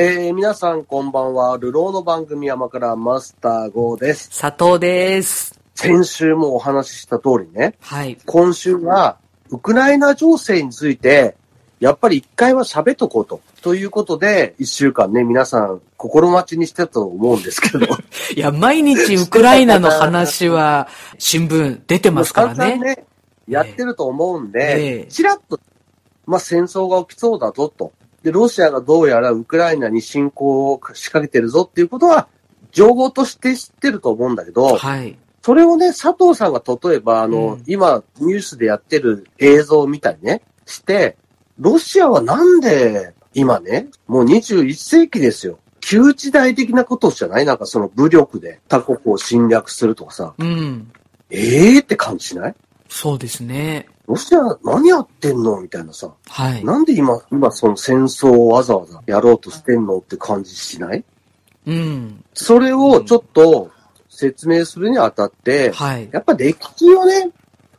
えー、皆さんこんばんは。流浪の番組山からマスター号です。佐藤です。先週もお話しした通りね、はい。今週はウクライナ情勢について、やっぱり一回は喋っとこうと。ということで、一週間ね、皆さん心待ちにしてたと思うんですけど。いや、毎日ウクライナの話は新聞出てますからね。ね、やってると思うんえで、えちらっと、まあ、戦争が起きそうだぞと。で、ロシアがどうやらウクライナに侵攻を仕掛けてるぞっていうことは、情報として知ってると思うんだけど、はい。それをね、佐藤さんが例えば、あの、うん今、ニュースでやってる映像を見たりね、して、ロシアはなんで、今ね、もう21世紀ですよ。旧時代的なことじゃない？なんかその武力で他国を侵略するとかさ、うん。ええー、って感じしない？そうですね。ロシア何やってんの？みたいなさ。はい。なんで今、今その戦争をわざわざやろうとしてんのって感じしない？うん。それをちょっと説明するにあたって、はい。やっぱ歴史をね、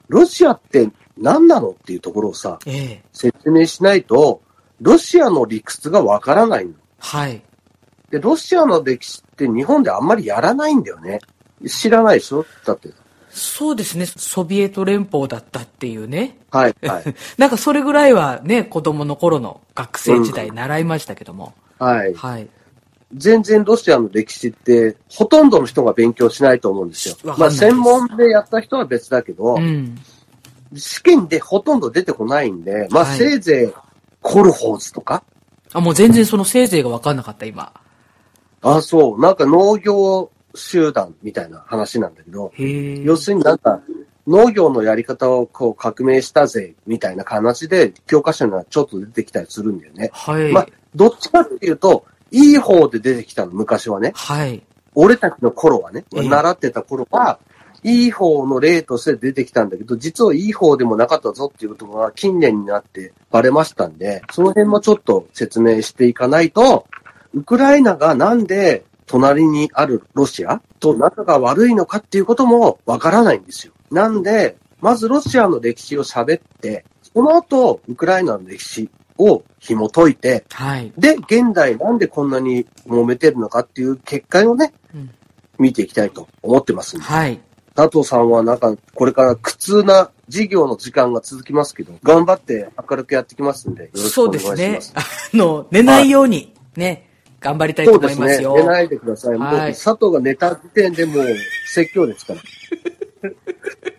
ロシアって何なのっていうところをさ、ええ。説明しないと、ロシアの理屈がわからないの。はい。で、ロシアの歴史って日本であんまりやらないんだよね。知らないでしょ？だって。そうですね。ソビエト連邦だったっていうね。はい、はい。なんかそれぐらいはね、子供の頃の学生時代習いましたけども。はい。はい。全然ロシアの歴史って、ほとんどの人が勉強しないと思うんですよ。まあ、専門でやった人は別だけど、うん。試験でほとんど出てこないんで、まあ、はいせいぜい、コルホーズとか、あ、もう全然そのせいぜいが分かんなかった、今。あ、そう、なんか農業集団みたいな話なんだけど。要するになんか、農業のやり方をこう革命したぜ、みたいな話で、教科書にはちょっと出てきたりするんだよね。はい。まあ、どっちかっていうと、いい方で出てきたの、昔はね。はい。俺たちの頃はね、ええ習ってた頃は、いい方の例として出てきたんだけど、実はいい方でもなかったぞっていうことが近年になってバレましたんで、その辺もちょっと説明していかないと、ウクライナがなんで隣にあるロシアと仲が悪いのかっていうこともわからないんですよ。なんで、まずロシアの歴史を喋って、その後、ウクライナの歴史を紐解いて、はい。で、現代なんでこんなに揉めてるのかっていう結果をね、うん見ていきたいと思ってますんで。はい。佐藤さんはなんか、これから苦痛な授業の時間が続きますけど、頑張って明るくやってきますんで、よろしくそうお願いします。ですね。あの、寝ないように、ね、頑張りたいと思そうですね。いますよ。寝ないでください。もうはい佐藤が寝た時点でもう説教ですから。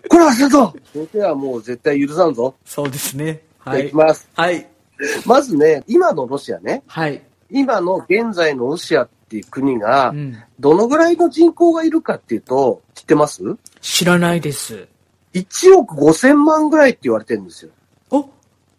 これは佐藤先生はもう絶対許さんぞ。そうですね。はいいき。ます。はい。まずね、今のロシアね、はい。今の現在のロシアっていう国がう、ん。どのぐらいの人口がいるかっていうと、知ってます？知らないです。?1 億5千万ぐらいって言われてるんですよ。お、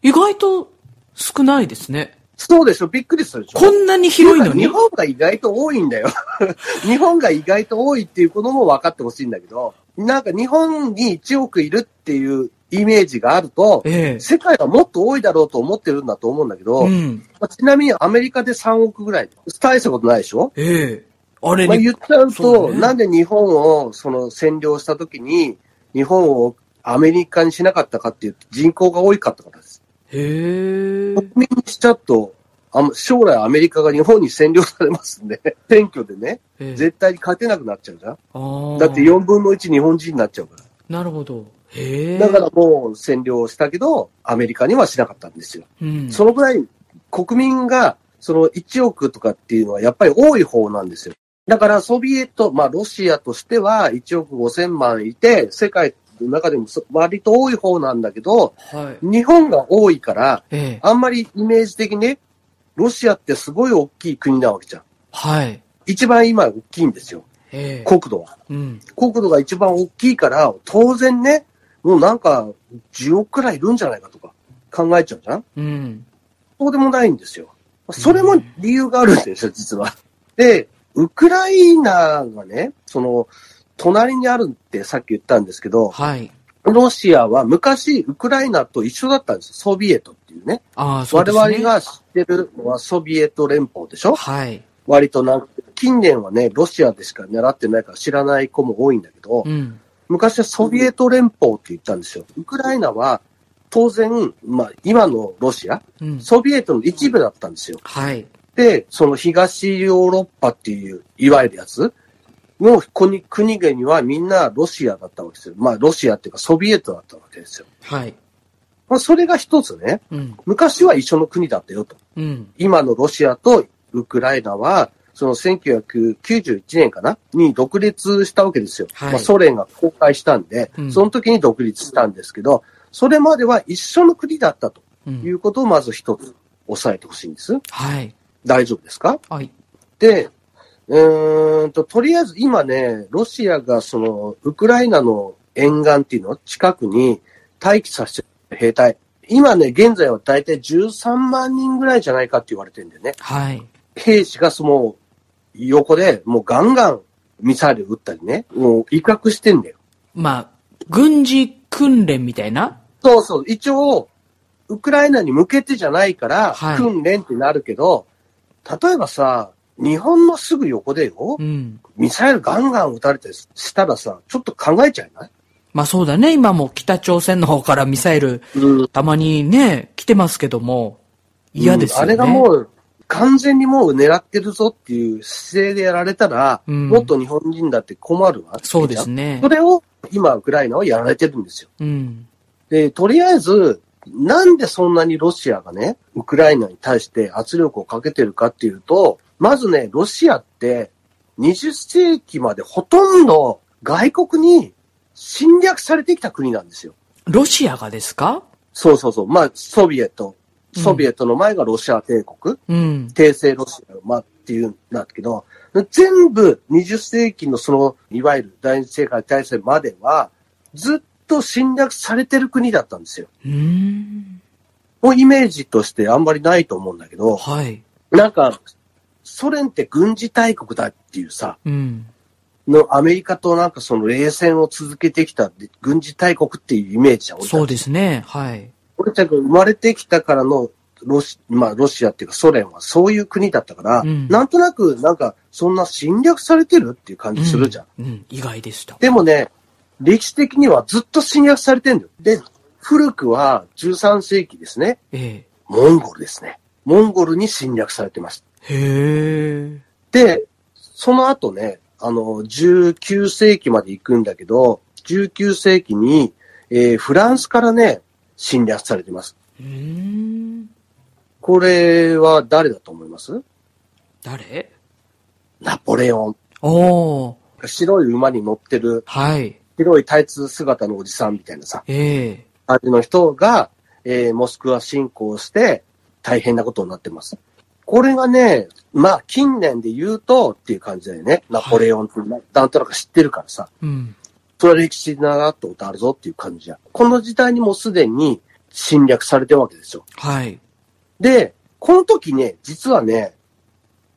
意外と少ないですね。そうでしょびっくりするでしょこんなに広いのに？日。本が意外と多いんだよ。日本が意外と多いっていうことも分かってほしいんだけど、なんか日本に1億いるっていうイメージがあると、ええ。世界はもっと多いだろうと思ってるんだと思うんだけど、うん。まあちなみにアメリカで3億ぐらい。大したことないでしょ？ええ。あれまあ、に、言っちゃうと、そうねなんで日本をその占領した時に、日本をアメリカにしなかったかっていうと人口が多いかったからです。へえ。国民にしちゃうと、あ将来アメリカが日本に占領されますんで、選挙でね、ええ絶対に勝てなくなっちゃうじゃん。だって4分の1日本人になっちゃうから。なるほど。へえ。だからもう占領したけど、アメリカにはしなかったんですよ。うん。そのぐらい国民がその1億とかっていうのはやっぱり多い方なんですよ。だからソビエト、まあロシアとしては1億5千万いて、世界の中でもそ割と多い方なんだけど、はい。日本が多いから、ええ。あんまりイメージ的にね、ロシアってすごい大きい国なわけじゃん。はい。一番今大きいんですよ。ええ。国土は。うん。国土が一番大きいから、当然ね、もうなんか10億くらいいるんじゃないかとか考えちゃうじゃんうん。そうでもないんですよ。それも理由があるんですよ、実は。で、ウクライナがね、その、隣にあるってさっき言ったんですけど、はい。ロシアは昔ウクライナと一緒だったんですよ。ソビエトっていうね。ああ、そうですね。我々が知ってるのはソビエト連邦でしょ？はい。割となんか、近年はね、ロシアでしか習ってないから知らない子も多いんだけど、うん。昔はソビエト連邦って言ったんですよ。ウクライナは当然、まあ今のロシア、うん。ソビエトの一部だったんですよ。はい。で、その東ヨーロッパっていう、いわゆるやつの国国々はみんなロシアだったわけですよ。まあ、ロシアっていうかソビエトだったわけですよ。はい。まあ、それが一つね。うん。昔は一緒の国だったよと。うん。今のロシアとウクライナは、その1991年かな？に独立したわけですよ。はいまあ、ソ連が崩壊したんで、うんその時に独立したんですけど、それまでは一緒の国だったとうんいうことをまず一つ押さえてほしいんです。はい。大丈夫ですか？はい。で、うーんと、とりあえず今ね、ロシアがその、ウクライナの沿岸っていうの近くに待機させてる兵隊。今ね、現在は大体13万人ぐらいじゃないかって言われてるんだよね。はい。兵士がその、横でもうガンガンミサイル撃ったりね、もう威嚇してんだよ。まあ、軍事訓練みたいな？そうそう、一応、ウクライナに向けてじゃないからはい、訓練ってなるけど、例えばさ、日本のすぐ横でよ、うん。ミサイルガンガン撃たれてしたらさ、ちょっと考えちゃいない？まあそうだね。今も北朝鮮の方からミサイル、うん。たまにね、来てますけども、嫌ですよね。あれがもう、完全にもう狙ってるぞっていう姿勢でやられたら、うんもっと日本人だって困るわ。そうですねそ。れを今、ウクライナはやられてるんですよ。うん。で、とりあえず、なんでそんなにロシアがね、ウクライナに対して圧力をかけてるかっていうと、まずね、ロシアって20世紀までほとんど外国に侵略されてきた国なんですよ。ロシアがですか？そうそうそう。まあ、ソビエト。ソビエトの前がロシア帝国。うん。帝政ロシア、まあっていうんだけど、全部20世紀のその、いわゆる第二次世界大戦までは、ずっと侵略されてる国だったんですよ。うーん。もうイメージとしてあんまりないと思うんだけど、はい。なんか、ソ連って軍事大国だっていうさ、うん。のアメリカとなんかその冷戦を続けてきた軍事大国っていうイメージじゃん。そうですね。はい。俺たちが生まれてきたからのロシ、まあロシアっていうかソ連はそういう国だったから、うんなんとなくなんかそんな侵略されてるっていう感じするじゃん。うん。うん。意外でした。でもね、歴史的にはずっと侵略されてんだよ。で、古くは13世紀ですね。えモンゴルですね。モンゴルに侵略されてます。え。へえ。で、その後ね、あの、19世紀まで行くんだけど、19世紀に、えーフランスからね、侵略されてます。これは誰だと思います？誰？ナポレオン。おー。白い馬に乗ってる、はい。白いタイツ姿のおじさんみたいなさ、ええ。感じの人が、えーモスクワ侵攻して大変なことになってます。これがね、まあ近年で言うとっていう感じだよね。ナポレオンってななんとなく知ってるからさ。うん。それは歴史で習ったことあるぞっていう感じじゃん。この時代にもうすでに侵略されてるわけですよ。はい。で、この時ね、実はね、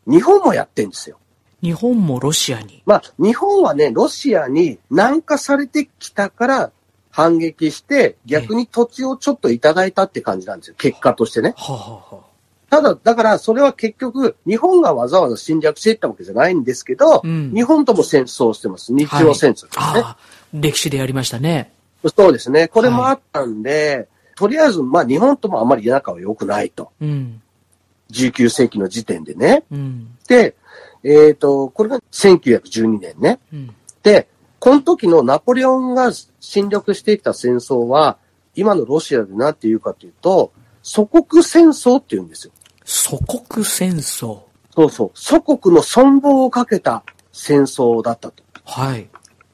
日本もやってんですよ。日本もロシアに。まあ、日本はね、ロシアに南下されてきたから反撃して、逆に土地をちょっといただいたって感じなんですよ。結果としてね。はあ、はあはあ、ただ、だからそれは結局、日本がわざわざ侵略していったわけじゃないんですけど、うん日本とも戦争をしてます。日露戦争ですね。ああ、歴史でやりましたね。そうですね。これもあったんで、とりあえず、まあ日本ともあまり仲は良くないと。うん。19世紀の時点でね。うん。で、えっ、と、これが1912年ね。うん。で、この時のナポレオンが侵略してきた戦争は、今のロシアで何て言うかというと、祖国戦争って言うんですよ。祖国戦争。そうそう。祖国の存亡をかけた戦争だったと。はい。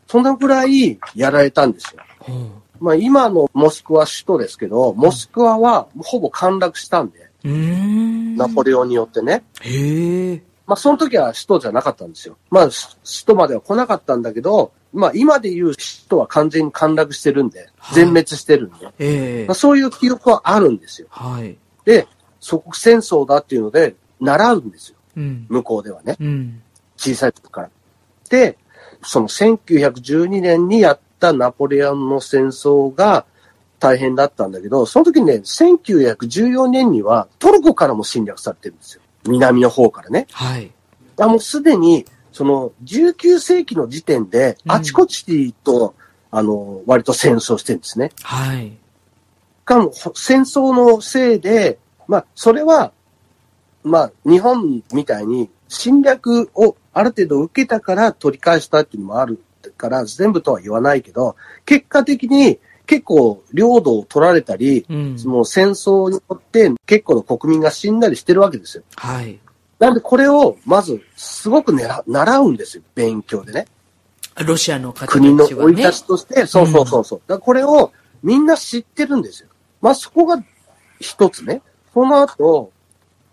そんなぐらいやられたんですよ。うんまあ今のモスクワ首都ですけど、モスクワはほぼ陥落したんで、うーん。ナポレオンによってね。へえ。まあその時は首都じゃなかったんですよ。まあ首都までは来なかったんだけど、まあ今で言う首都は完全に陥落してるんで、はい全滅してるんで、ええまあ、。そういう記憶はあるんですよ。はい。で、祖国戦争だっていうので、習うんですよ。うん。向こうではね。うん。小さい時から。で、その1912年にやったナポレオンの戦争が大変だったんだけど、その時にね、1914年にはトルコからも侵略されてるんですよ。南の方からね。はい。あもうすでに、その19世紀の時点で、うんあちこちと、あの、割と戦争してるんですね。はい。しかも、ほ戦争のせいで、まあ、それは、まあ、日本みたいに侵略をある程度受けたから取り返したっていうのもあるから、全部とは言わないけど、結果的に結構領土を取られたり、うん。もう戦争によって結構の国民が死んだりしてるわけですよ。はい。なんでこれをまずすごくねら習うんですよ、勉強でね。ロシアの方たち国のはね生い立。ちとして、そうそうそうそう。だからこれをみんな知ってるんですよ。まあそこが一つね。その後、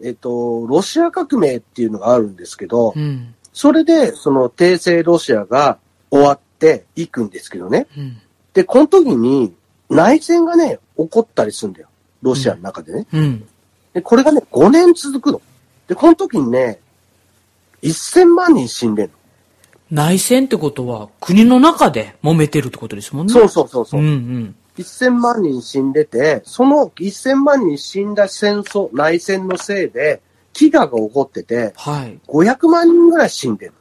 えっと、ロシア革命っていうのがあるんですけど、うん。それでその帝政ロシアが終わっていくんですけどね。うん。で、この時に内戦がね、起こったりするんだよ。ロシアの中でね。うん。で、これがね、5年続くの。で、この時にね、1000万人死んでんの。内戦ってことは、国の中で揉めてるってことですもんね。そうそうそうそう。うんうん。1000万人死んでて、その1000万人死んだ戦争、内戦のせいで、飢餓が起こってて、はい。500万人ぐらい死んでる。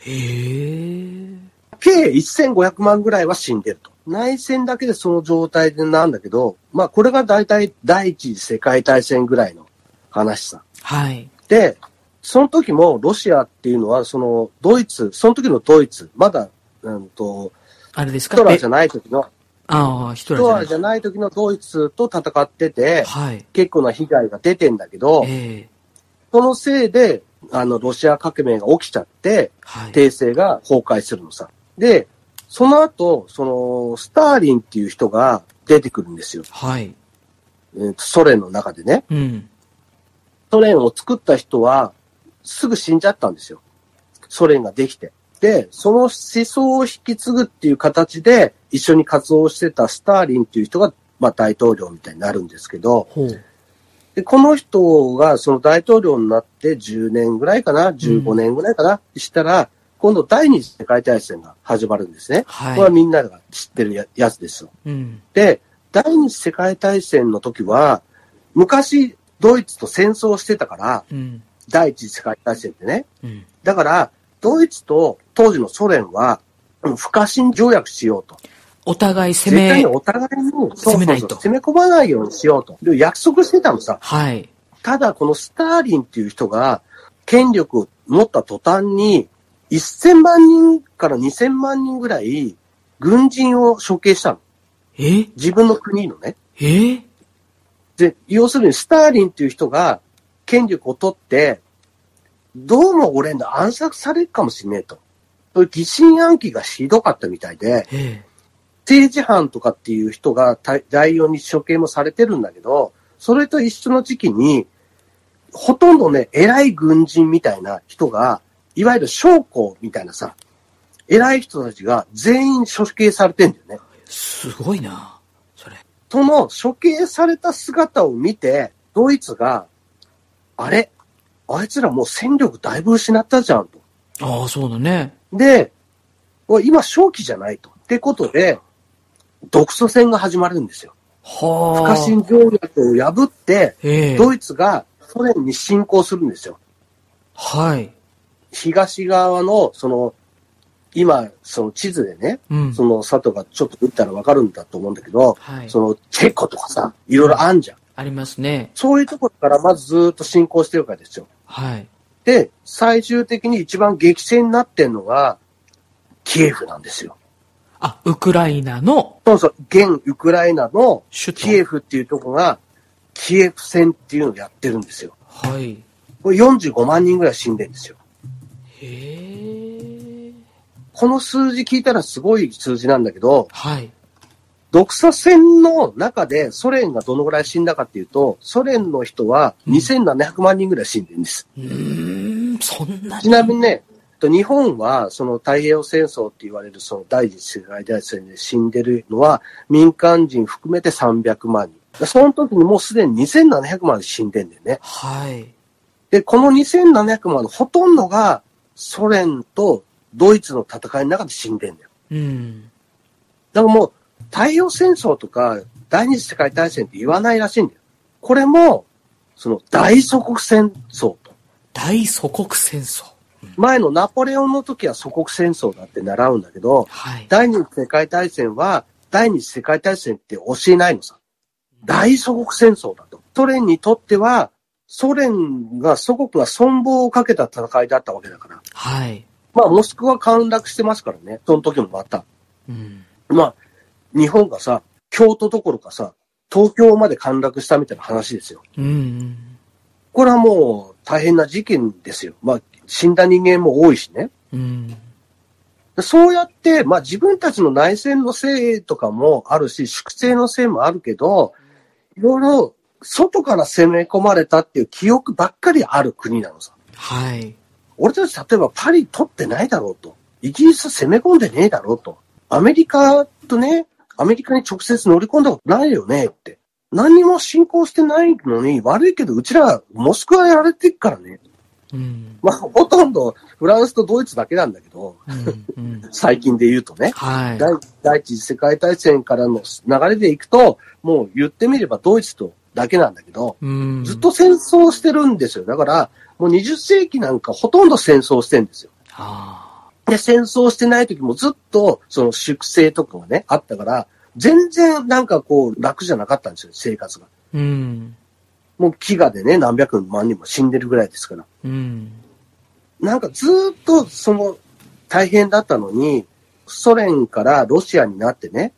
へえ。計1500万ぐらいは死んでると。内戦だけでその状態でなんだけど、まあこれが大体第一次世界大戦ぐらいの話さ。はい。で、その時もロシアっていうのは、そのドイツ、その時のドイツ、まだ、うんと、あれですか？えヒトラーじゃない時の、ああ、ヒトラーじゃない時のドイツと戦っててい。、はい。結構な被害が出てんだけど、ええそのせいで、あの、ロシア革命が起きちゃって、はい。帝政が崩壊するのさ。で、その後、その、スターリンっていう人が出てくるんですよ。はい。ソ連の中でね。うん。ソ連を作った人は、すぐ死んじゃったんですよ。ソ連ができて。で、その思想を引き継ぐっていう形で、一緒に活動してたスターリンっていう人が、まあ大統領みたいになるんですけど。で、この人がその大統領になって10年ぐらいかな、15年ぐらいかな、したら、今度第二次世界大戦が始まるんですね。これははみんなが知ってるややつですよ。い。うん。で、第二次世界大戦の時は、昔ドイツと戦争してたから、うん。第一次世界大戦ってね。うん。だから、ドイツと当時のソ連は、うん不可侵条約しようと。お互い攻め、絶対にお互いに攻めないと攻め込まないようにしようと。で約束してたのさ。はい。ただ、このスターリンっていう人が、権力を持った途端に、1000万人から2000万人ぐらい、軍人を処刑したの。え？自分の国のね。え？で、要するにスターリンっていう人が、権力を取って、どうも俺の暗殺されるかもしれねえと。そういう疑心暗鬼がひどかったみたいで、え政治犯とかっていう人が大大量に処刑もされてるんだけど、それと一緒の時期に、ほとんどね、偉い軍人みたいな人が、いわゆる将校みたいなさ、偉い人たちが全員処刑されてんだよね。すごいな。その処刑された姿を見て、ドイツが、あれ？あいつらもう戦力だいぶ失ったじゃんと。ああ、そうだね。で、今正気じゃないと。ってことで、独ソ戦が始まるんですよ。はあ。不可侵条約を破って、ええドイツがソ連に侵攻するんですよ。はい。東側の、その、今、その地図でね、うん。その佐藤がちょっと打ったらわかるんだと思うんだけど、はい。そのチェコとかさ、いろいろあんじゃん。ありますね。そういうところからまずずーっと進行してるからですよ。はい。で、最終的に一番激戦になってんのが、キエフなんですよ。あ、ウクライナのそうそう、現ウクライナの。キエフっていうところが、キエフ戦っていうのをやってるんですよ。はい。これ45万人ぐらい死んでるんですよ。へえ。この数字聞いたらすごい数字なんだけど、はい。独ソ戦の中でソ連がどのぐらい死んだかっていうと、ソ連の人は2700万人ぐらい死んでるんです。うーん、そんなに？ちなみにね、と日本はその太平洋戦争って言われるその第一次世界大戦で死んでるのは民間人含めて300万人。その時にもうすでに2700万人死んでんだよね。はい。で、この2700万のほとんどがソ連とドイツの戦いの中で死んでんだよ。うん。だからもう太平洋戦争とか第二次世界大戦って言わないらしいんだよ。これも、その大祖国戦争と。大祖国戦争。前のナポレオンの時は祖国戦争だって習うんだけど、はい。第二次世界大戦は第二次世界大戦って教えないのさ。大祖国戦争だと。ソ連にとっては、ソ連が、祖国が存亡をかけた戦いだったわけだから。はい。まあ、モスクワ陥落してますからね。その時もまた。うん。まあ、日本がさ、京都どころかさ、東京まで陥落したみたいな話ですよ。うんうん。これはもう大変な事件ですよ。まあ、死んだ人間も多いしね。うん。そうやって、まあ自分たちの内戦のせいとかもあるし、粛清のせいもあるけど、いろいろ外から攻め込まれたっていう記憶ばっかりある国なのさ。はい。俺たち例えばパリ取ってないだろうと。イギリス攻め込んでねえだろうと。アメリカとね、アメリカに直接乗り込んだことないよねって。何にも侵攻してないのに、悪いけどうちらモスクワやられてっからね。うん。まあほとんどフランスとドイツだけなんだけど、うん。うん。最近で言うとね。はい。第第一次世界大戦からの流れでいくと、もう言ってみればドイツとだけなんだけど、うん。ずっと戦争してるんですよ。だから、もう20世紀なんかほとんど戦争してるんですよ。あで、戦争してない時もずっと、その粛清とかがね、あったから、全然なんかこう楽じゃなかったんですよ、生活が。あ。うん。もう飢餓でね、何百万人も死んでるぐらいですから。うん。なんかずーっとその大変だったのに、ソ連からロシアになってね、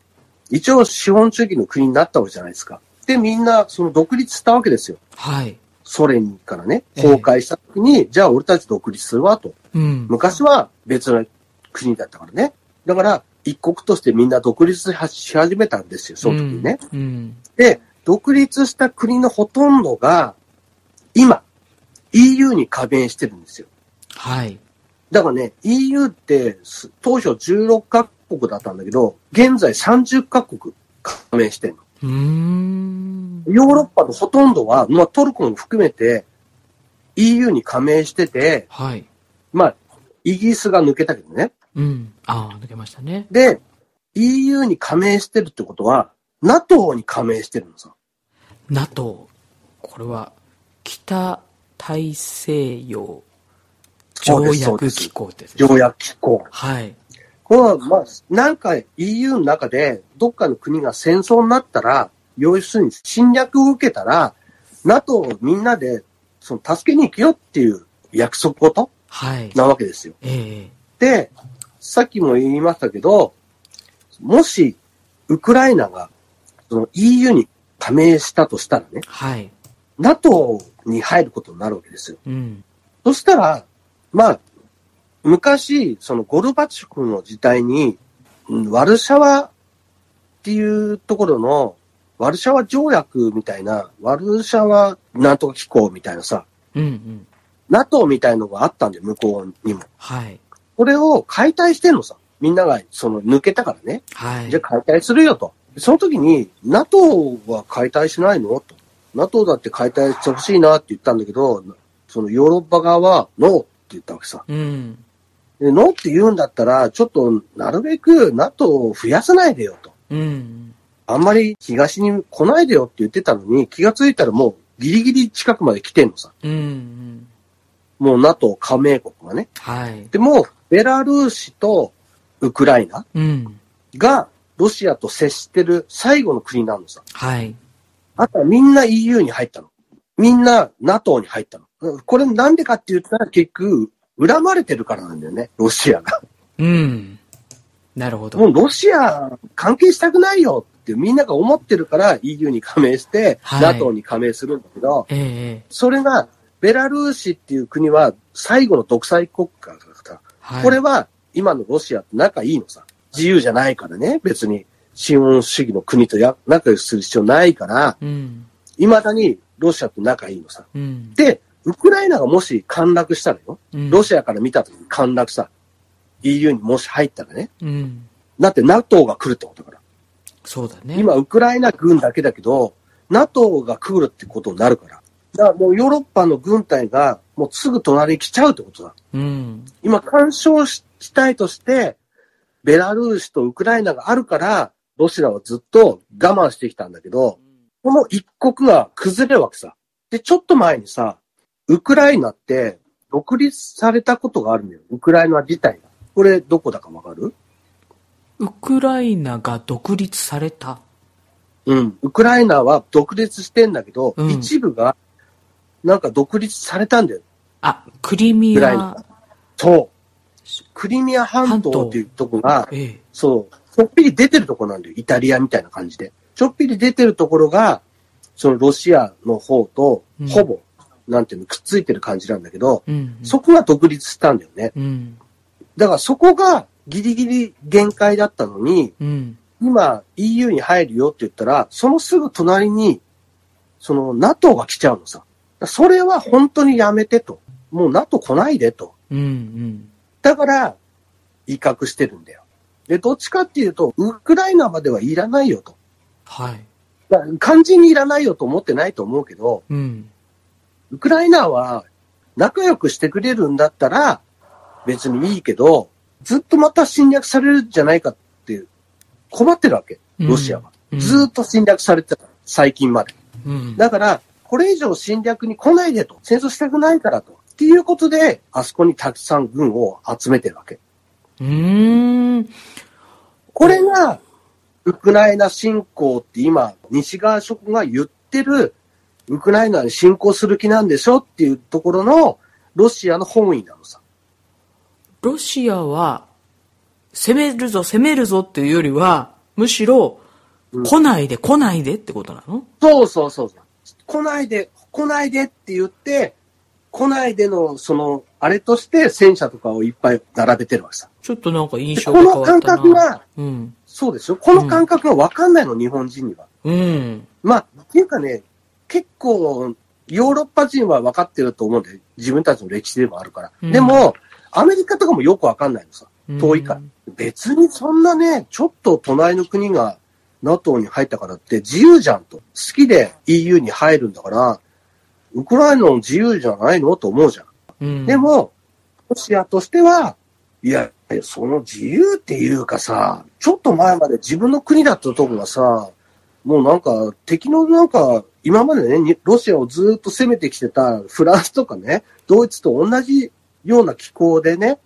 一応資本主義の国になったわけじゃないですか。で、みんなその独立したわけですよ。はい。ソ連からね、ええ崩壊した時に、じゃあ俺たち独立するわと。うん。昔は別の国だったからね。だから、一国としてみんな独立し始めたんですよ、その時にね。うん。で、独立した国のほとんどが、今、EU に加盟してるんですよ。はい。だからね、EU ってす当初16カ国だったんだけど、現在30カ国加盟してるの。うーん。ヨーロッパのほとんどは、まあトルコも含めて EU に加盟してて、はい。まあ、イギリスが抜けたけどね。うん。ああ、抜けましたね。で、EU に加盟してるってことは、NATO に加盟してるのさ。NATO。これは、北大西洋条約機構ですね。条約機構。はい。これは、まあ、なんか EU の中で、どっかの国が戦争になったら、要するに侵略を受けたら、NATO をみんなで、その、助けに行くよっていう約束事はい。なわけですよ。ええで、さっきも言いましたけど、もし、ウクライナが、その EU に加盟したとしたらね、はい。NATO に入ることになるわけですよ。うん。そしたら、まあ、昔、そのゴルバチョフの時代に、うんワルシャワっていうところの、ワルシャワ条約みたいな、ワルシャワなんとか機構みたいなさ、うんうん。NATO みたいのがあったんだよ、向こうにも。はい。これを解体してんのさ。みんながその抜けたからね。はい。じゃあ解体するよと。その時に、NATO は解体しないの？と。NATO だって解体してほしいなって言ったんだけど、そのヨーロッパ側はノーって言ったわけさ。うん。でノーって言うんだったら、ちょっとなるべく NATO を増やさないでよと。うん。あんまり東に来ないでよって言ってたのに、気がついたらもうギリギリ近くまで来てんのさ。うんうん。もう NATO 加盟国がね。はい。でも、ベラルーシとウクライナうん。がロシアと接してる最後の国なのさ。はい。あとはみんな EU に入ったの。みんな NATO に入ったの。うんこれなんでかって言ったら結局、恨まれてるからなんだよね、ロシアが。うん。なるほど。もうロシア関係したくないよってみんなが思ってるから EU に加盟して、はい NATO に加盟するんだけど、ええそれがベラルーシっていう国は最後の独裁国家だから、はい。これは今のロシアと仲いいのさ。自由じゃないからね、別に資本主義の国とや仲良くする必要ないから、うん。未だにロシアと仲いいのさ。うん。で、ウクライナがもし陥落したらよ、うんロシアから見た時に陥落さ、EU にもし入ったらね、うん。だって NATO が来るってことだから。そうだね。今、ウクライナ軍だけだけど、NATO が来るってことになるから。だからもうヨーロッパの軍隊がもうすぐ隣に来ちゃうってことだ。うん。今、干渉ししたいとして、ベラルーシとウクライナがあるから、ロシアはずっと我慢してきたんだけど、この一国が崩れるわけさ。で、ちょっと前にさ、ウクライナって独立されたことがあるんだよ。ウクライナ自体が。これどこだかわかる？ウクライナが独立された？うん。ウクライナは独立してんだけど、うん一部がなんか独立されたんだよ。あ、クリミア、そう。クリミア半島っていうとこが、ええ。そう、ちょっぴり出てるとこなんだよ。イタリアみたいな感じで。ちょっぴり出てるところが、そのロシアの方とうん、ほぼ、なんていうの、くっついてる感じなんだけど、うん。そこが独立したんだよね。うん。だからそこがギリギリ限界だったのに、うん。今 EU に入るよって言ったら、そのすぐ隣に、その NATO が来ちゃうのさ。それは本当にやめてと。もう NATO 来ないでと。うん。うん。だから、威嚇してるんだよ。で、どっちかっていうと、ウクライナまではいらないよと。はい。だから完全にいらないよと思ってないと思うけど、うん。ウクライナは仲良くしてくれるんだったら別にいいけど、ずっとまた侵略されるんじゃないかって困ってるわけ、ロシアは。うんずーっと侵略されてた、最近まで。うん。だから、これ以上侵略に来ないでと。戦争したくないからと。っていうことで、あそこにたくさん軍を集めてるわけ。うーん。これが、ウクライナ侵攻って今、西側諸国が言ってる、ウクライナに侵攻する気なんでしょっていうところの、ロシアの本意なのさ。ロシアは、攻めるぞ、攻めるぞっていうよりは、むしろ、うん来ないで、来ないでってことなの？そうそうそうそう。来ないで、来ないでって言って、来ないでの、その、あれとして戦車とかをいっぱい並べてるわけさ。ちょっとなんか印で象が変この感わったな。覚が、うん。そうですよ。この感覚がわかんないの、日本人には。うん。まあ、っていうかね、結構、ヨーロッパ人は分かってると思うんで、自分たちの歴史でもあるから。うんでも、アメリカとかもよく分かんないのさ。遠いから。別にそんなね、ちょっと隣の国が NATO に入ったからって自由じゃんと。好きで EU に入るんだから、ウクライナの自由じゃないのと思うじゃん。うん。で、も、ロシアとしては、いや、いやその自由っていうかさ、ちょっと前まで自分の国だったとこがさ、もうなんか敵のなんか、今までね、にロシアをずっと攻めてきてたフランスとかね、ドイツと同じような気候でね、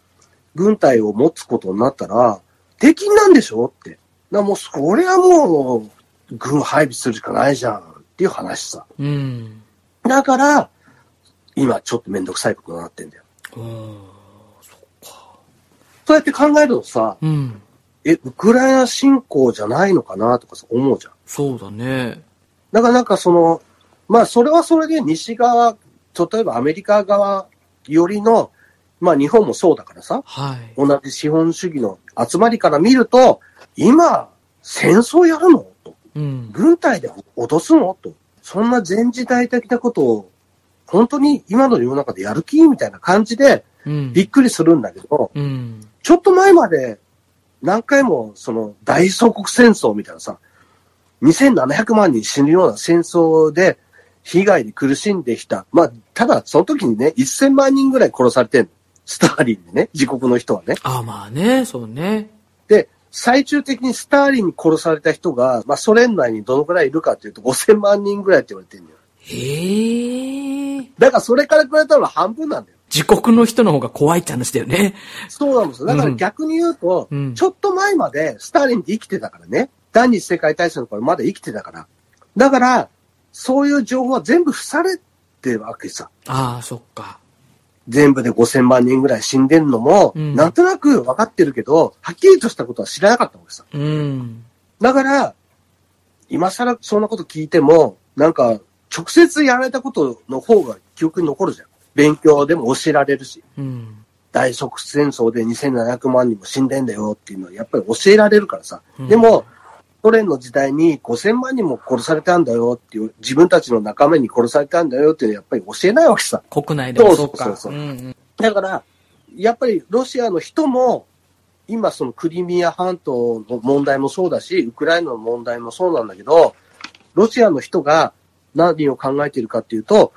軍隊を持つことになったら、敵なんでしょって。なもう、それはもう、軍配備するしかないじゃんっていう話さ。うん。だから、今ちょっとめんどくさいことになってんだよ。うん。そうやって考えるとさ、うん。え、ウクライナ侵攻じゃないのかなとかさ、思うじゃん。そうだね。だからなんかその、まあそれはそれで西側、例えばアメリカ側よりの、まあ日本もそうだからさ、はい。同じ資本主義の集まりから見ると、今、戦争やるの？と。うん。軍隊で脅すの？と。そんな前時代的なことを、本当に今の世の中でやる気？みたいな感じでうん。びっくりするんだけど、うん。ちょっと前まで何回もその大祖国戦争みたいなさ、2700万人死ぬような戦争で被害に苦しんできた。まあ、ただその時にね、1000万人ぐらい殺されてんの。スターリンにね、自国の人はね。ああ、まあね、そうね。で、最終的にスターリンに殺された人が、まあソ連内にどのくらいいるかっていうと5000万人ぐらいって言われてるんだよ。へえ。だからそれから比べたら半分なんだよ。自国の人の方が怖いって話だよね。そうなんですよ。だから逆に言うと、うんちょっと前までスターリンって生きてたからね。第二次世界大戦の頃まだ生きてたから。だから、そういう情報は全部伏されてるわけさ。ああ、そっか。全部で5000万人ぐらい死んでんのも、うんなんとなく分かってるけど、はっきりとしたことは知らなかったわけさ。うん。だから、今更そんなこと聞いても、なんか、直接やられたことの方が記憶に残るじゃん。勉強でも教えられるし。うん。大即戦争で2700万人も死んでんだよっていうのはやっぱり教えられるからさ。うんでも、ソ連の時代に5000万人も殺されたんだよっていう、自分たちの仲間に殺されたんだよっていうのはやっぱり教えないわけさ。国内でもそうか。そうそうそううんうんだから、やっぱりロシアの人も、今そのクリミア半島の問題もそうだし、ウクライナの問題もそうなんだけど、ロシアの人が何を考えているかっていうと、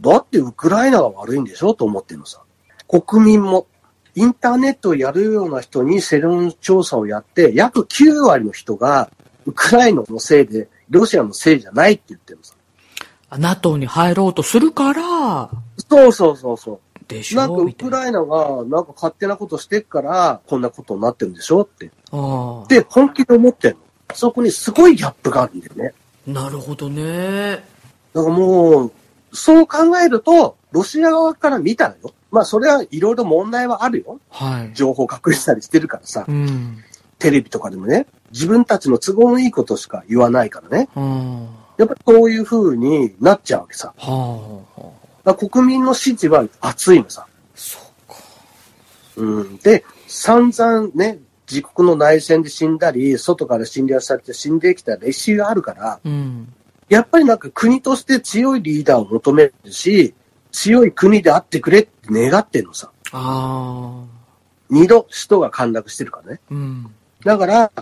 だってウクライナが悪いんでしょと思ってるのさ。国民も、インターネットをやるような人に世論調査をやって、約9割の人が、ウクライナのせいで、ロシアのせいじゃないって言ってるのさ。あ NATO に入ろうとするから、そうそうそうそう。でしなんかウ。クライナがなんか勝手なことしてっから、こんなことになってるんでしょって。ああ。で、本気で思ってんの。そこにすごいギャップがあるんだよね。なるほどね。だからもう、そう考えると、ロシア側から見たらよ。まあ、それはいろいろ問題はあるよ。はい。情報隠したりしてるからさう。ん。テレビとかでもね。自分たちの都合のいいことしか言わないからね。はやっぱりそういう風になっちゃうわけさ。国民の支持は熱いのさ。そうか。うん。で、散々ね、自国の内戦で死んだり、外から侵略されて死んできた歴史があるから、うん。やっぱりなんか国として強いリーダーを求めるし、強い国であってくれって願ってんのさ。ああ。二度首都が陥落してるからね。うん。だから、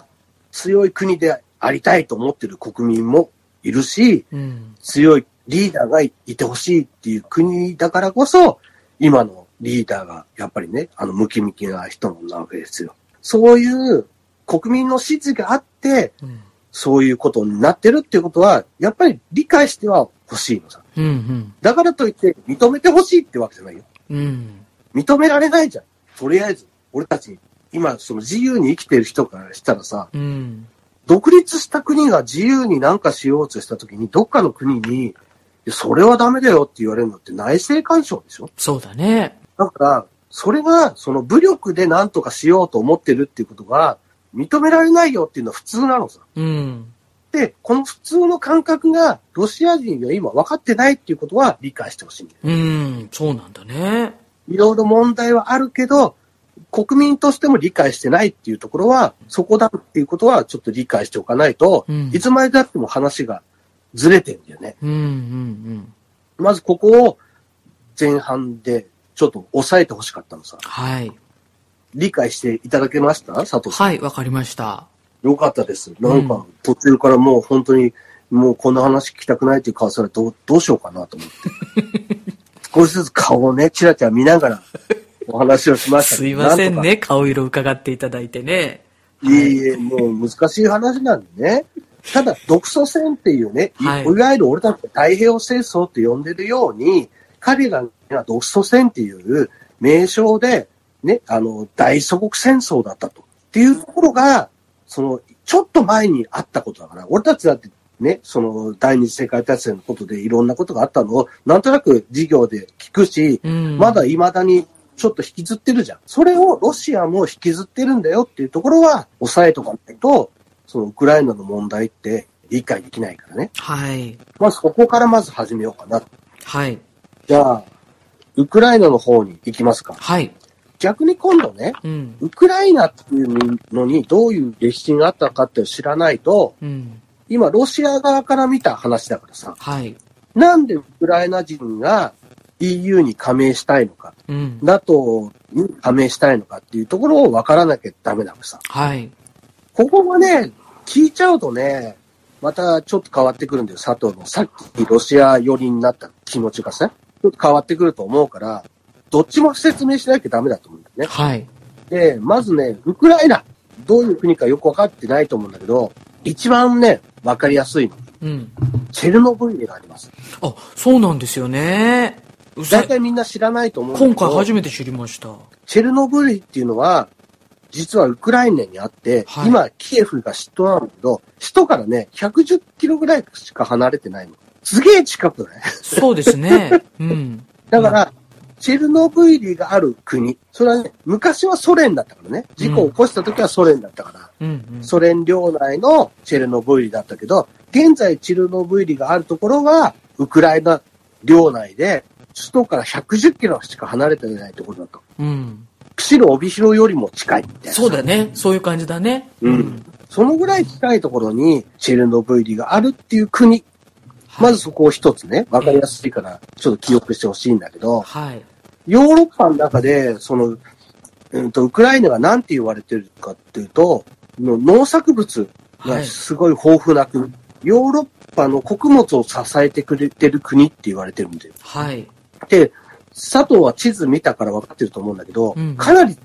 強い国でありたいと思ってる国民もいるし、うん。強いリーダーがいてほしいっていう国だからこそ、今のリーダーがやっぱりね、あのムキムキな人なわけですよ。そういう国民の支持があって、うん。そういうことになってるっていうことは、やっぱり理解しては欲しいのさ。うん。だからといって認めてほしいってわけじゃないよ。うん。認められないじゃん。とりあえず、俺たち、今、その自由に生きてる人からしたらさ、うん。独立した国が自由になんかしようとしたときに、どっかの国に、それはダメだよって言われるのって内政干渉でしょ？そうだね。だから、それが、その武力で何とかしようと思ってるっていうことが、認められないよっていうのは普通なのさ。うん。で、この普通の感覚が、ロシア人が今分かってないっていうことは理解してほしいんだよ。うん。そうなんだね。いろいろ問題はあるけど、国民としても理解してないっていうところは、そこだっていうことはちょっと理解しておかないと、うんいつまでだっても話がずれてんだよね。うん。うん。まずここを前半でちょっと抑えてほしかったのさ。はい。理解していただけました？佐藤さん。はい、わかりました。よかったです。なんうんか途中からもう本当にもうこんな話聞きたくないっていう顔されどうどうしようかなと思って。少しずつ顔をね、チラチラ見ながらお話をしましたすいませんね、顔色伺っていただいてね。いえいえ、もう難しい話なんでね。ただ、独ソ戦っていうね、い、はいいわゆる俺たちが太平洋戦争って呼んでるように、彼らが独ソ戦っていう名称で、ね、あの、大祖国戦争だったと。っていうところが、その、ちょっと前にあったことだから、俺たちだってね、その、第二次世界大戦のことでいろんなことがあったのを、なんとなく授業で聞くし、うん。まだ未だにちょっと引きずってるじゃん。それをロシアも引きずってるんだよっていうところは抑えとかないと、そのウクライナの問題って理解できないからね。はい。まずここからまず始めようかな。はい。じゃあ、ウクライナの方に行きますか。はい。逆に今度ね、うん。ウクライナっていうのにどういう歴史があったかって知らないと、うん。今ロシア側から見た話だからさ、はい。なんでウクライナ人が EU に加盟したいのか、うん。NATO に加盟したいのかっていうところを分からなきゃダメなのさ。はい。ここがね、聞いちゃうとね、またちょっと変わってくるんだよ、佐藤の。さっきロシア寄りになった気持ちがさ、ちょっと変わってくると思うから、どっちも説明しなきゃダメだと思うんだよね。はい。で、まずね、ウクライナ。どういう国かよく分かってないと思うんだけど、一番ね、分かりやすいの。うん。チェルノブイリがあります。あ、そうなんですよね。大体みんな知らないと思うん今ど。回初めて知りました。チェルノブイリっていうのは、実はウクライナにあって、はい今、キエフが首都なんだけど、首都からね、110キロぐらいしか離れてないの。すげえ近くない？そうですね。うん。だから、チェルノブイリがある国。それはね、昔はソ連だったからね。事故を起こした時はソ連だったから。うんうん。ソ連領内のチェルノブイリだったけど、現在チェルノブイリがあるところは、ウクライナ領内で、首都から110キロしか離れてないところだと。うん。釧路帯広よりも近いみたいな。そうだね。そういう感じだね。うん。そのぐらい近いところにチェルノブイリがあるっていう国。まずそこを一つね、わかりやすいから、ちょっと記憶してほしいんだけど、はい。ヨーロッパの中で、その、うんと、ウクライナが何て言われてるかっていうと、の農作物がはい。すごい豊富な国。ヨーロッパの穀物を支えてくれてる国って言われてるんだよ。はい。で、佐藤は地図見たから分かってると思うんだけど、うんかなり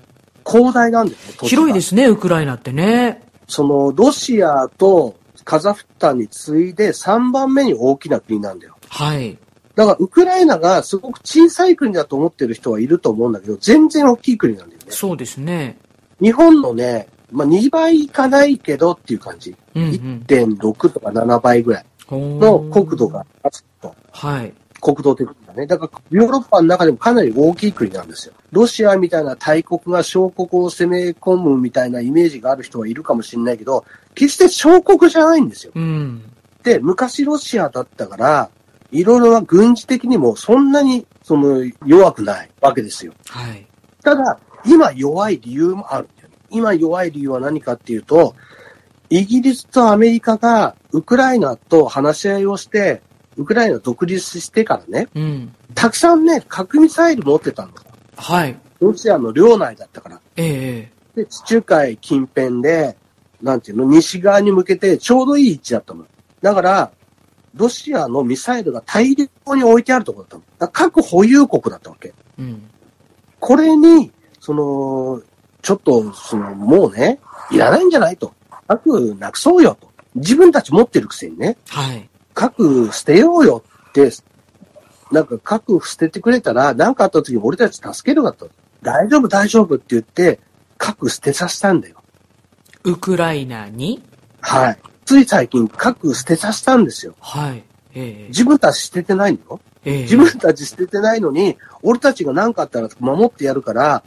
広大なんだよね、広いですね、ウクライナってね。その、ロシアとカザフスタンに次いで3番目に大きな国なんだよ。はい。だから、ウクライナがすごく小さい国だと思ってる人はいると思うんだけど、全然大きい国なんだよね。そうですね。日本のね、まあ、2倍いかないけどっていう感じ。うんうん。1.6とか7倍ぐらいのの国土があると。はい。国土的ね。だからヨーロッパの中でもかなり大きい国なんですよ。ロシアみたいな大国が小国を攻め込むみたいなイメージがある人はいるかもしれないけど、決して小国じゃないんですよ。うん。で、昔ロシアだったから、いろいろな軍事的にもそんなにその弱くないわけですよ。はい。ただ、今弱い理由もある。今弱い理由は何かっていうと、イギリスとアメリカがウクライナと話し合いをして、ウクライナ独立してからね、うん。たくさんね、核ミサイル持ってたの。はい。ロシアの領内だったから。ええで、地中海近辺で、なんていうの、西側に向けてちょうどいい位置だったの。だから、ロシアのミサイルが大量に置いてあるところだったの。核保有国だったわけ。うん。これに、その、ちょっと、その、もうね、いらないんじゃないと。核なくそうよと。自分たち持ってるくせにね、はい。核捨てようよって、なんか核捨ててくれたら、何かあった時に俺たち助けるかと。大丈夫大丈夫って言って、核捨てさせたんだよ。ウクライナに？はい。つい最近核捨てさせたんですよ。はい。ええ自分たち捨ててないの？よ。ええ自分たち捨ててないのに、俺たちが何かあったら守ってやるから、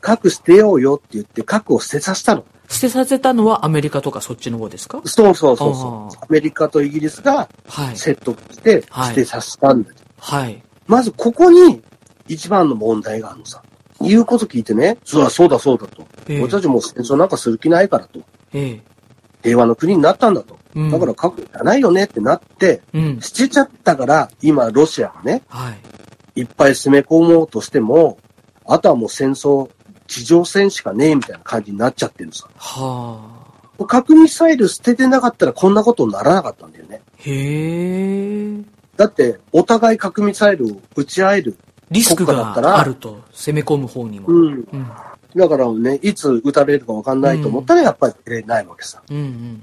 核捨てようよって言って核を捨てさせたの。捨てさせたのはアメリカとかそっちの方ですか？そうそうそうそあう。アメリカとイギリスがはい。説得してはい捨てさせたんだよ。はい。まずここに一番の問題があるのさ。言うこと聞いてね、そうだそうだそうだと。ええ俺たちもう戦争なんかする気ないからと。ええ平和の国になったんだと。うんだから核いらないよねってなって、うん。捨てちゃったから、今ロシアがね、はい。いっぱい攻め込もうとしても、あとはもう戦争、地上戦しかねえみたいな感じになっちゃってるのさ。はあ。核ミサイル捨ててなかったらこんなことにならなかったんだよね。へえ。だって、お互い核ミサイルを撃ち合える。リスク国家だったらがあると、攻め込む方にも。うん。うん。だからね、いつ撃たれるかわかんないと思ったらやっぱり出れないわけさ。うんうん。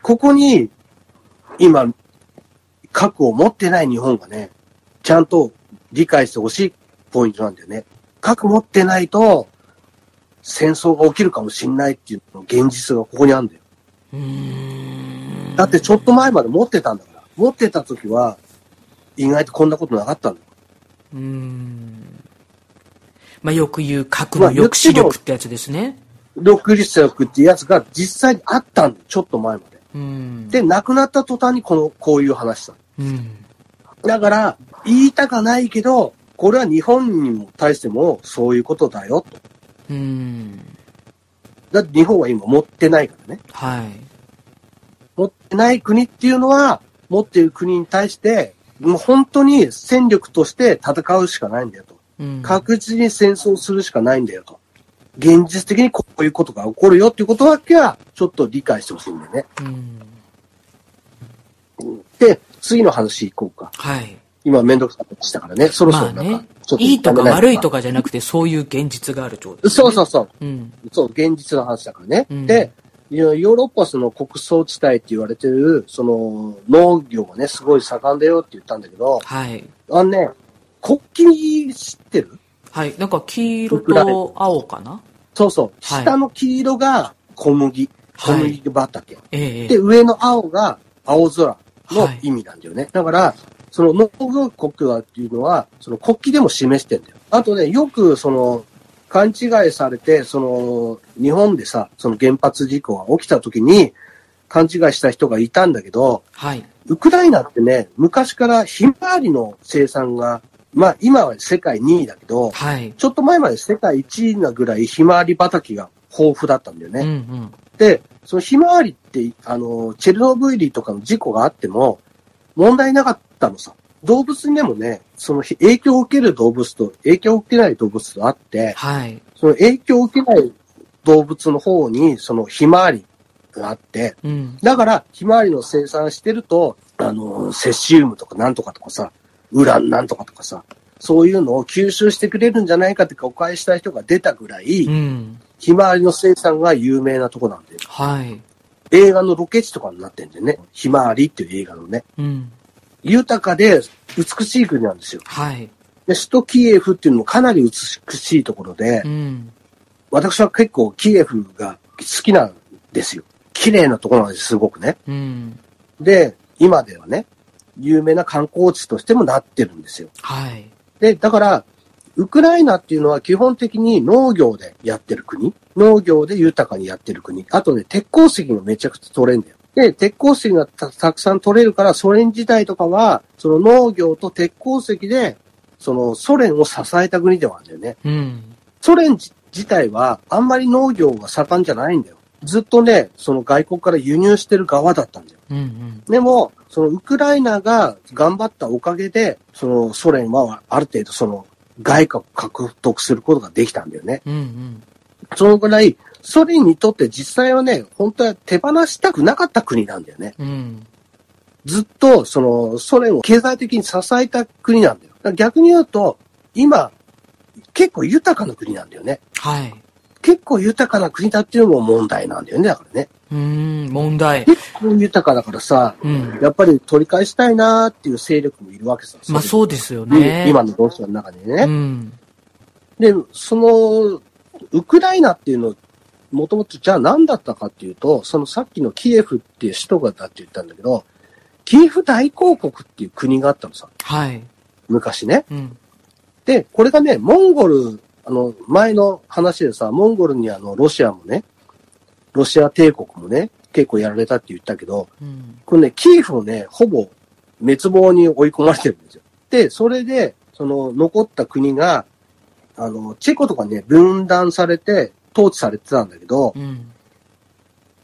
ここに、今、核を持ってない日本がね、ちゃんと理解してほしいポイントなんだよね。核持ってないと、戦争が起きるかもしんないっていうの現実がここにあるんだよ。だってちょっと前まで持ってたんだから。持ってた時は、意外とこんなことなかったんだよ。うーん。まあ、よく言う核の抑止力ってやつですね。独立力っていうやつが実際にあったんだよ。ちょっと前まで。うん。で、亡くなった途端にこの、こういう話さ。うん。だから、言いたかないけど、これは日本にも対してもそういうことだよと。うん。だって日本は今持ってないからね。はい。持ってない国っていうのは、持っている国に対して、もう本当に戦力として戦うしかないんだよと。うん。確実に戦争するしかないんだよと。現実的にこういうことが起こるよっていうことだけは、ちょっと理解してほしいんだよね。うん。で、次の話行こうか。はい。今めんどくさかったしたからね。そろそろまあなんか、ねいいとか悪いとかじゃなくて、そういう現実があるってことですね。そうそうそう。うん。そう、現実の話だからね。うんで、ヨーロッパその国葬地帯って言われてる、その農業がね、すごい盛んだよって言ったんだけど、はい。あのね、国旗知ってる？はい。なんか黄色と青かな？そうそう。はい下の黄色が小麦。小はい麦畑。ええで、上の青が青空の意味なんだよね。だから、その農業国はっていうのは、その国旗でも示してんだよ。あとね、よくその、勘違いされて、その、日本でさ、その原発事故が起きた時に、勘違いした人がいたんだけど、はい。ウクライナってね、昔からひまわりの生産が、まあ今は世界2位だけど、はい。ちょっと前まで世界1位なぐらいひまわり畑が豊富だったんだよね。うんうん。で、そのひまわりって、あの、チェルノブイリとかの事故があっても、問題なかったのさ。動物にでもね、その影響を受ける動物と影響を受けない動物とあって、はい。その影響を受けない動物の方に、そのひまわりがあって、うん。だから、ひまわりの生産してると、あの、セシウムとかなんとかとかさ、ウランなんとかとかさ、そういうのを吸収してくれるんじゃないかって誤解した人が出たぐらい、うん。ひまわりの生産が有名なとこなんで、はい。映画のロケ地とかになってんでね、ひまわりっていう映画のね、うん。豊かで美しい国なんですよ。はい。で、首都キエフっていうのもかなり美しいところでう、ん。私は結構キエフが好きなんですよ。綺麗なところなんです、すごくね。うん。で、今ではね、有名な観光地としてもなってるんですよ。はい。で、だから、ウクライナっていうのは基本的に農業でやってる国。農業で豊かにやってる国。あとね、鉄鉱石がめちゃくちゃ取れんだよ。で、鉄鉱石がたたくさん取れるから、ソ連時代とかは、その農業と鉄鉱石で、そのソ連を支えた国ではあるんだよね。うん。ソ連自自体はあんまり農業が盛んじゃないんだよ。ずっとね、その外国から輸入してる側だったんだよ。うんうん。でも、そのウクライナが頑張ったおかげで、そのソ連はある程度その外貨を獲得することができたんだよね。うんうん。そのぐらい、ソ連にとって実際はね、本当は手放したくなかった国なんだよね。うん。ずっとそのソ連を経済的に支えた国なんだよ。だ逆に言うと、今、結構豊かな国なんだよね。はい。結構豊かな国だっていうのも問題なんだよね、だからね。うーん、問題。結構豊かだからさ、うん。やっぱり取り返したいなーっていう勢力もいるわけさ。まあそそうですよれね。今のロシアの中でね。うん。で、その、ウクライナっていうの、もともとじゃあ何だったかっていうと、そのさっきのキエフっていう首都がだって言ったんだけど、キエフ大公国っていう国があったのさ、はい。昔ね。うん。で、これがね、モンゴル、あの、前の話でさ、モンゴルにあの、ロシアもね、ロシア帝国もね、結構やられたって言ったけど、うん。これね、キエフをね、ほぼ滅亡に追い込まれてるんですよ。で、それで、その残った国が、あの、チェコとかね、分断されて、統治されてたんだけど、うん。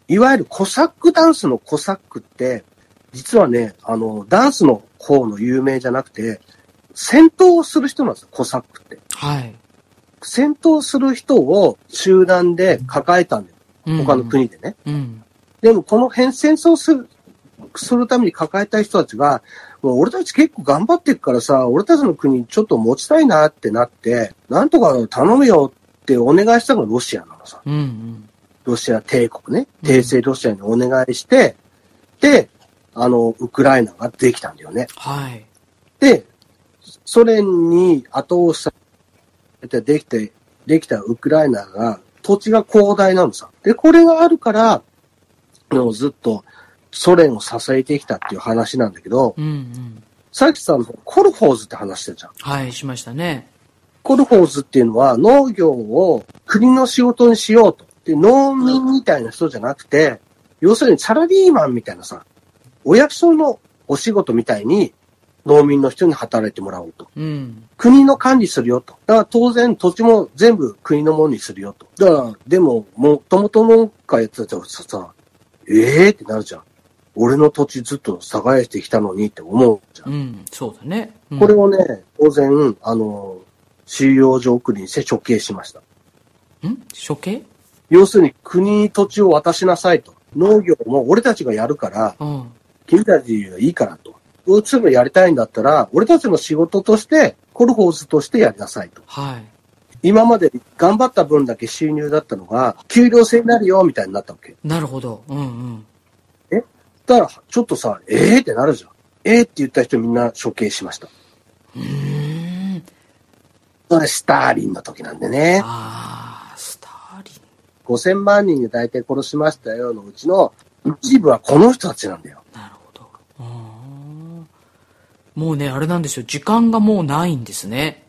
いわゆるコサックダンスのコサックって、実はね、あの、ダンスの方の有名じゃなくて、戦闘をする人なんですよ、コサックって。はい。戦闘する人を集団で抱えたんだよ、うん他の。国でね。うん。でもこの変戦争する、するために抱えたい人たちが、もう俺たち結構頑張ってるからさ、俺たちの国ちょっと持ちたいなってなって、なんとか頼むよってお願いしたのがロシアなのさ。うんうん。ロシア帝国ね。うん帝政ロシアにお願いして、で、あの、ウクライナができたんだよね。はい。で、ソ連に後押しされてできて、できたウクライナが、土地が広大なのさ。で、これがあるから、もうずっとソ連を支えてきたっていう話なんだけど、うんうん。さっきさん、コルホーズって話してたじゃん。はい、しましたね。コルホーズっていうのは農業を国の仕事にしようと。で、農民みたいな人じゃなくて、要するにサラリーマンみたいなさ、お役所のお仕事みたいに農民の人に働いてもらおうと。うん。国の管理するよと。だから当然土地も全部国のものにするよと。だから、でも、もともと農家やってた人はさ、ええー、ってなるじゃん。俺の土地ずっと耕してきたのにって思うじゃん。うん。そうだね。うんこれをね、当然、あの、収容所送りにして処刑しました。ん？処刑？要するに国に土地を渡しなさいと。農業も俺たちがやるから、うん。君たちがいいからと。うちもやりたいんだったら、俺たちの仕事として、コルホーズとしてやりなさいと。はい。今まで頑張った分だけ収入だったのが、給料制になるよ、みたいになったわけ。なるほど。うんうん。だから、ちょっとさ、ええー、ってなるじゃん。ええー、って言った人みんな処刑しました。うーん。それスターリンの時なんでね。ああ、スターリン。5000万人で大体殺しましたよのうちの一部はこの人たちなんだよ。なるほど。もうね、あれなんですよ。時間がもうないんですね。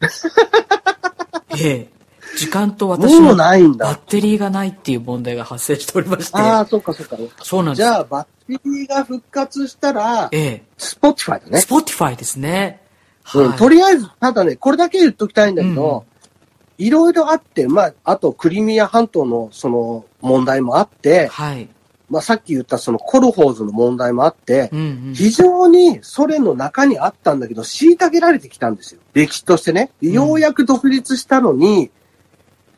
ええ。時間と私ものうないんだ。バッテリーがないっていう問題が発生しておりまして。ああ、そっかそっか。そうなんです。じゃあ、バッテリーが復活したら、ええ。 Spotify だね。Spotify ですね。うん、はいとりあえず、ただね、これだけ言っときたいんだけど、いろいろあって、まあ、あとクリミア半島のその問題もあって、はい。まあさっき言ったそのコルホーズの問題もあって、うんうん。非常にソ連の中にあったんだけど、虐げられてきたんですよ。歴史としてね。んようやく独立したのに、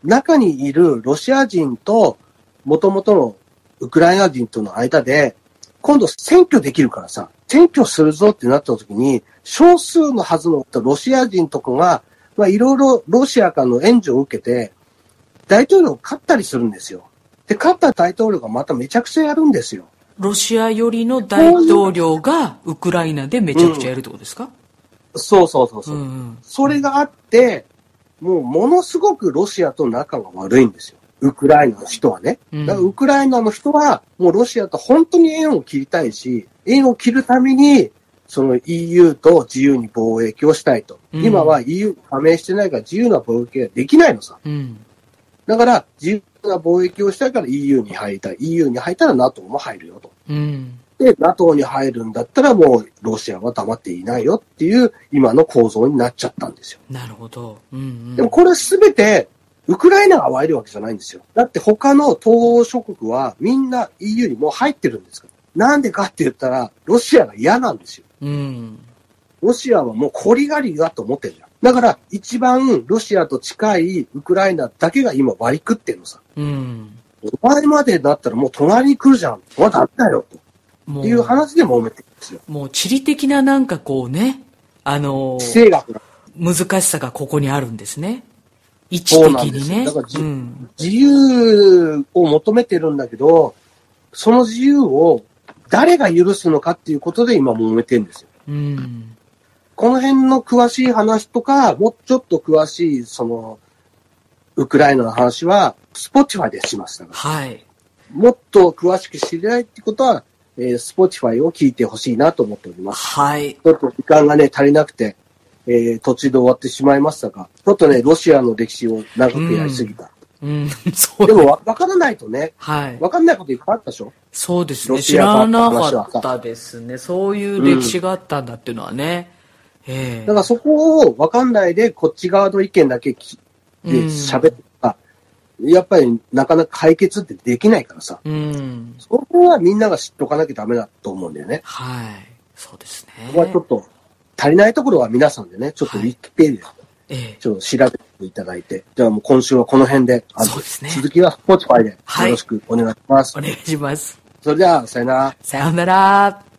中にいるロシア人と、元々のウクライナ人との間で、今度選挙できるからさ、選挙するぞってなった時に、少数のはずのロシア人とかが、まあいろいろロシアからの援助を受けて、大統領を勝ったりするんですよ。で、勝った大統領がまためちゃくちゃやるんですよ。ロシア寄りの大統領がウクライナでめちゃくちゃやるってことですか、そうそうそうそうう。ん、うん。それがあって、もうものすごくロシアと仲が悪いんですよ。ウクライナの人はね。うんだからウクライナの人はもうロシアと本当に縁を切りたいし、縁を切るためにその EU と自由に貿易をしたいと。うん今は EU に加盟してないから自由な貿易ができないのさ。うん。だから、自由な貿易をしたいから EU に入りたい。EU に入ったら NATO も入るよと。うん。で、NATO に入るんだったらもうロシアは黙っていないよっていう今の構造になっちゃったんですよ。なるほど。うん、うん。でもこれすべてウクライナが悪いわけじゃないんですよ。だって他の東欧諸国はみんな EU にもう入ってるんですから。なんでかって言ったら、ロシアが嫌なんですよ。うん。ロシアはもうコリガリだと思ってるじゃん。だから一番ロシアと近いウクライナだけが今割り食ってんのさ。うん。お前までだったらもう隣に来るじゃん。まだあったよ。ともいう話で揉めてるんですよ。もう地理的ななんかこうね、あの地政学が難しさがここにあるんですね。位置的そうなんですにね。よだからじうん。自由を求めてるんだけど、その自由を誰が許すのかっていうことで今揉めてるんですよ。うん。この辺の詳しい話とか、もうちょっと詳しい、その、ウクライナの話は、 Spotify でしました。はい。もっと詳しく知りたいってことは、えー、 Spotify を聞いてほしいなと思っております。はい。ちょっと時間がね、足りなくて、えー、途中で終わってしまいましたが、ちょっとね、ロシアの歴史を長くやりすぎた。うん。そうでもわ、わからないとね、はい。わかんないこといっぱいあったでしょ？そうですね。知らなかったですね。そういう歴史があったんだっていうのはね。ええだからそこをわかんないで、こっち側の意見だけきでうん喋ってた、やっぱりなかなか解決ってできないからさ、うん。そこはみんなが知っとかなきゃダメだと思うんだよね。はい。そうですね。ここはちょっと足りないところは皆さんでね、ちょっとウィキペディアええちょっと調べていただいて、じゃあもう今週はこの辺で、あのそうですね続きはスポーツファイでよはいろしくお願いします。お願いします。それでは、さよなら。さようなら。